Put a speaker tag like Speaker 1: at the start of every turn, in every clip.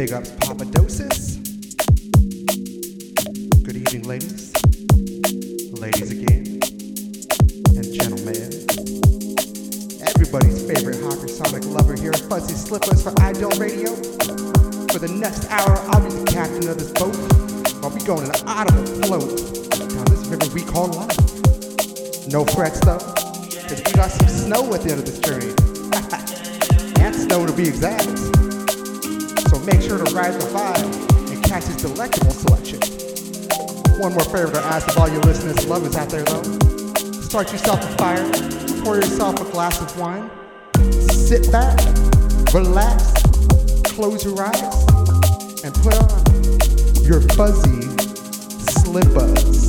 Speaker 1: Big ups, Papadosis. Good evening, ladies. Ladies again. And gentlemen. Everybody's favorite hypersonic lover here, Fuzzy Slippuhs for IDEAL Radio. For the next hour, I'll be the captain of this boat while we going an audible float down this river we call life. No frets though, because we got some snow at the end of this journey. Ant Snow to be exact. So make sure to ride the vibe and catch his delectable selection. One more favor to ask of all your listeners, lovers out there though. Start yourself a fire, pour yourself a glass of wine, sit back, relax, close your eyes, and put on your fuzzy slippers.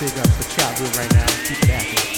Speaker 2: big
Speaker 3: up the chat room right now.
Speaker 2: Keep
Speaker 1: it active.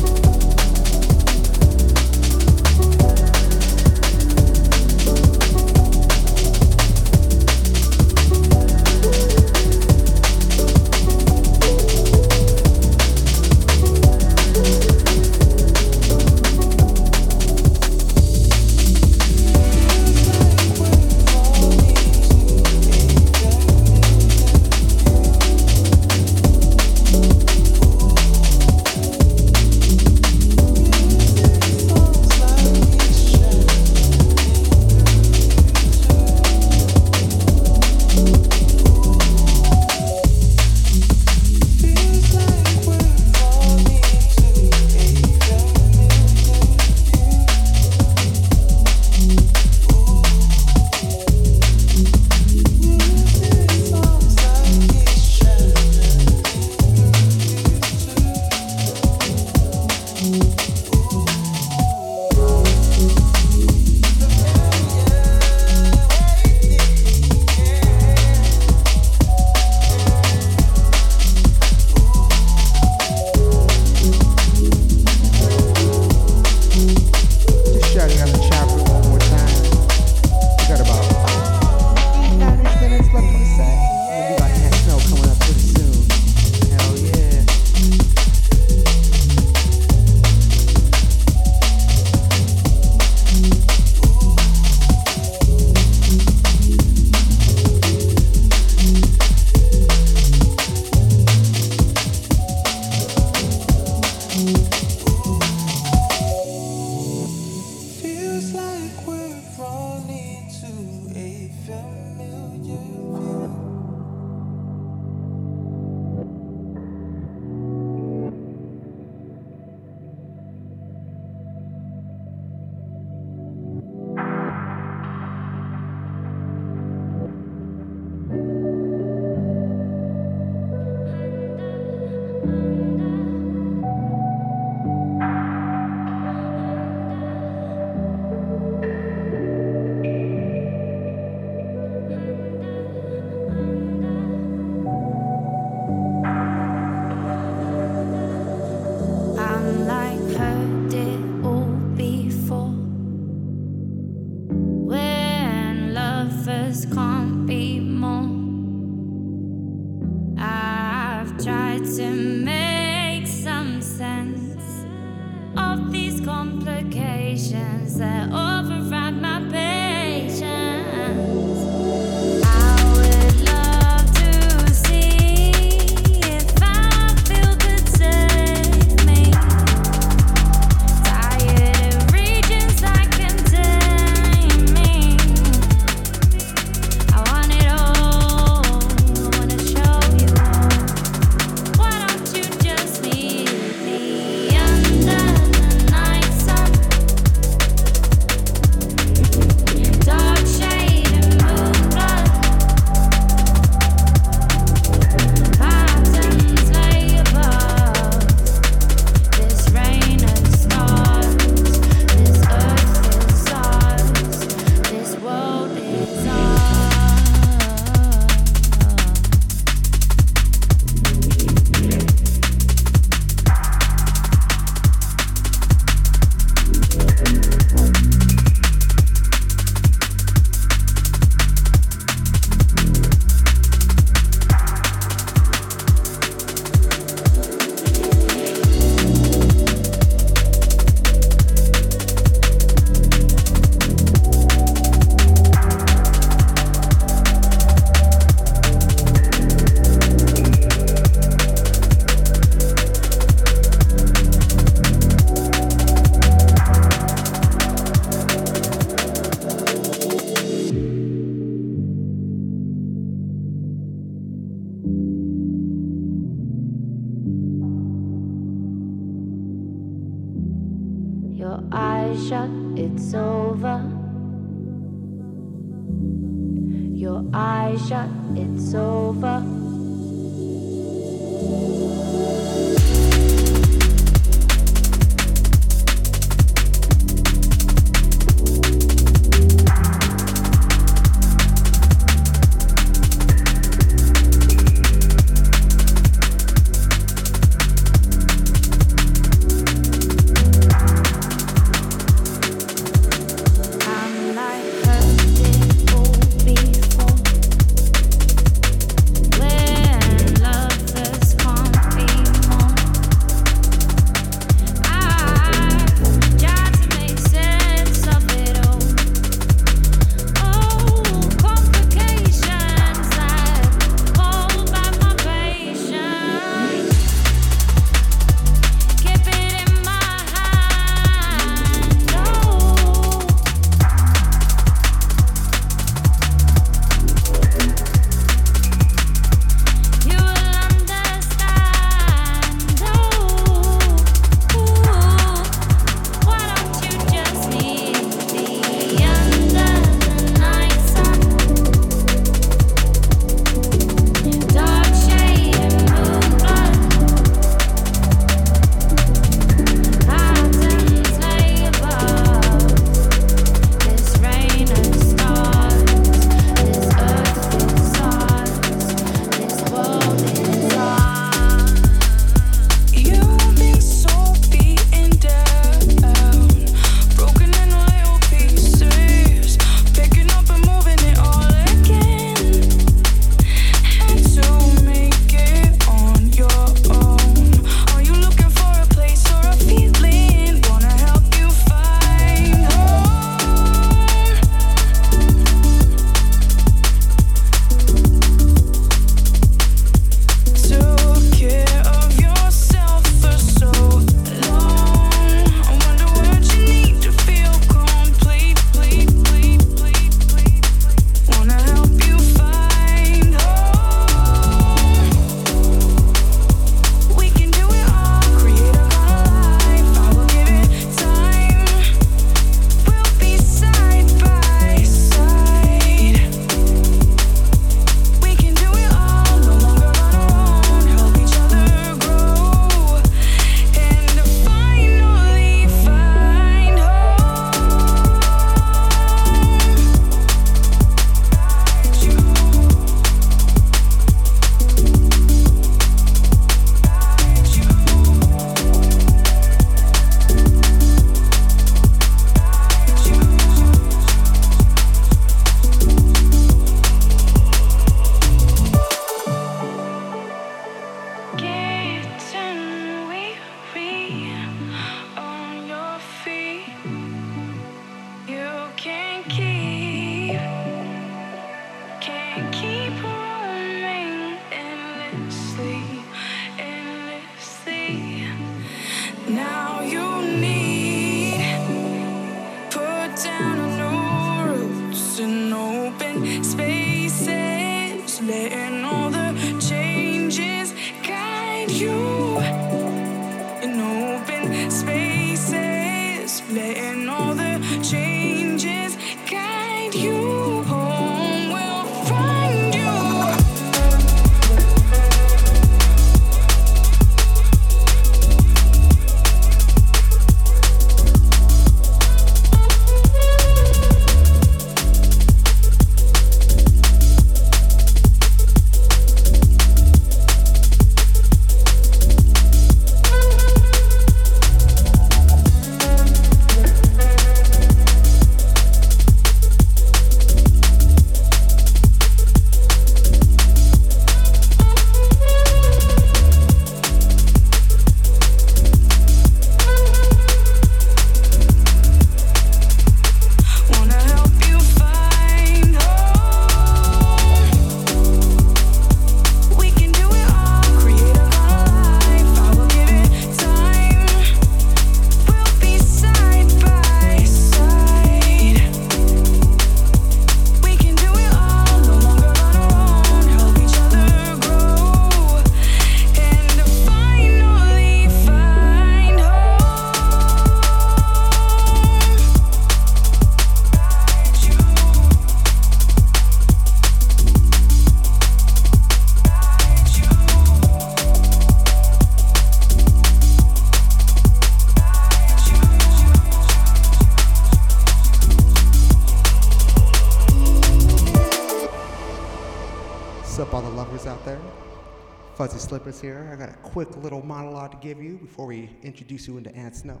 Speaker 1: Slippuhs here. I got a quick little monologue to give you before we introduce you into Ant Snow.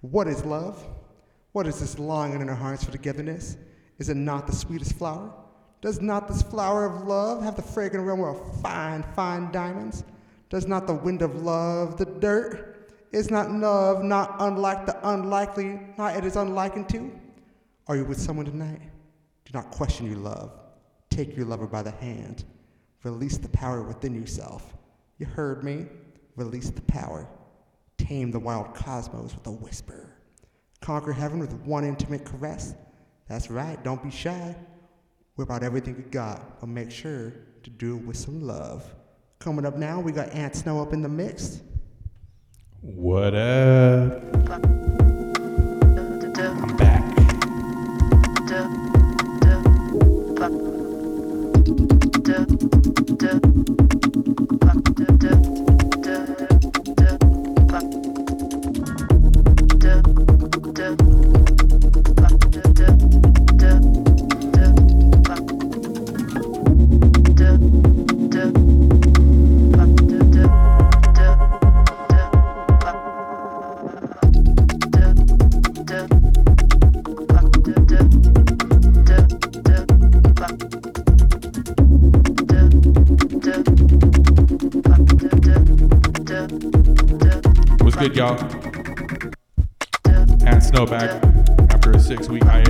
Speaker 1: What is love? What is this longing in our hearts for togetherness? Is it not the sweetest flower? Does not this flower of love have the fragrant aroma of fine, fine diamonds? Does not the wind of love the dirt? Is not love not unlike the unlikely, not it is unlikened to? Are you with someone tonight? Do not question your love. Take your lover by the hand. Release the power within yourself. You heard me. Release the power. Tame the wild cosmos with a whisper. Conquer heaven with one intimate caress. That's right, don't be shy. Whip out everything you got, but make sure to do it with some love. Coming up now, we got Ant Snow up in the mix.
Speaker 4: What up? I'm back. good, y'all? Ant Snow back after a six week hiatus.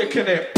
Speaker 5: Quick quickening.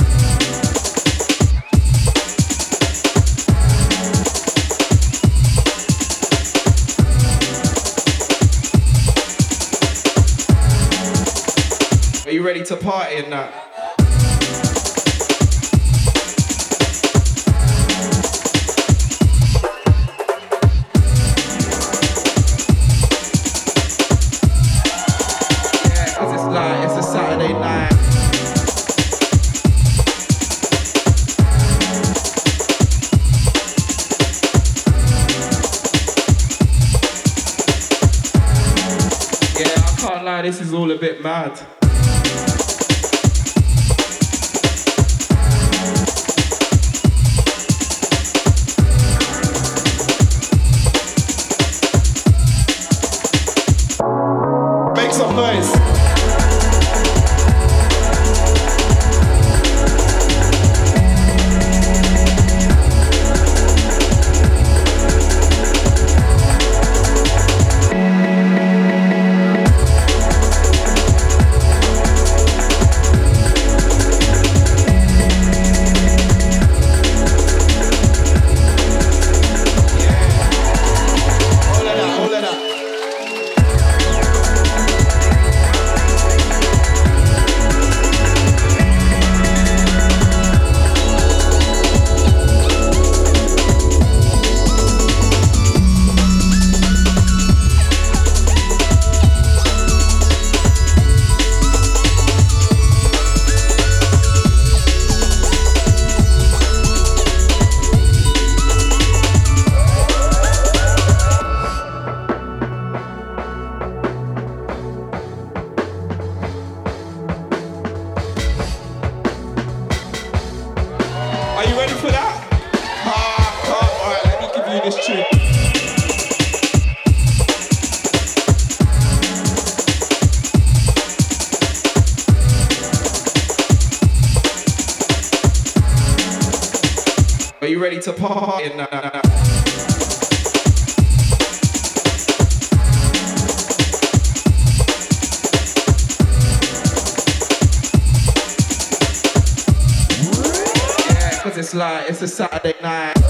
Speaker 5: ready to party. Nah, nah, nah. Cause it's like, it's a Saturday night.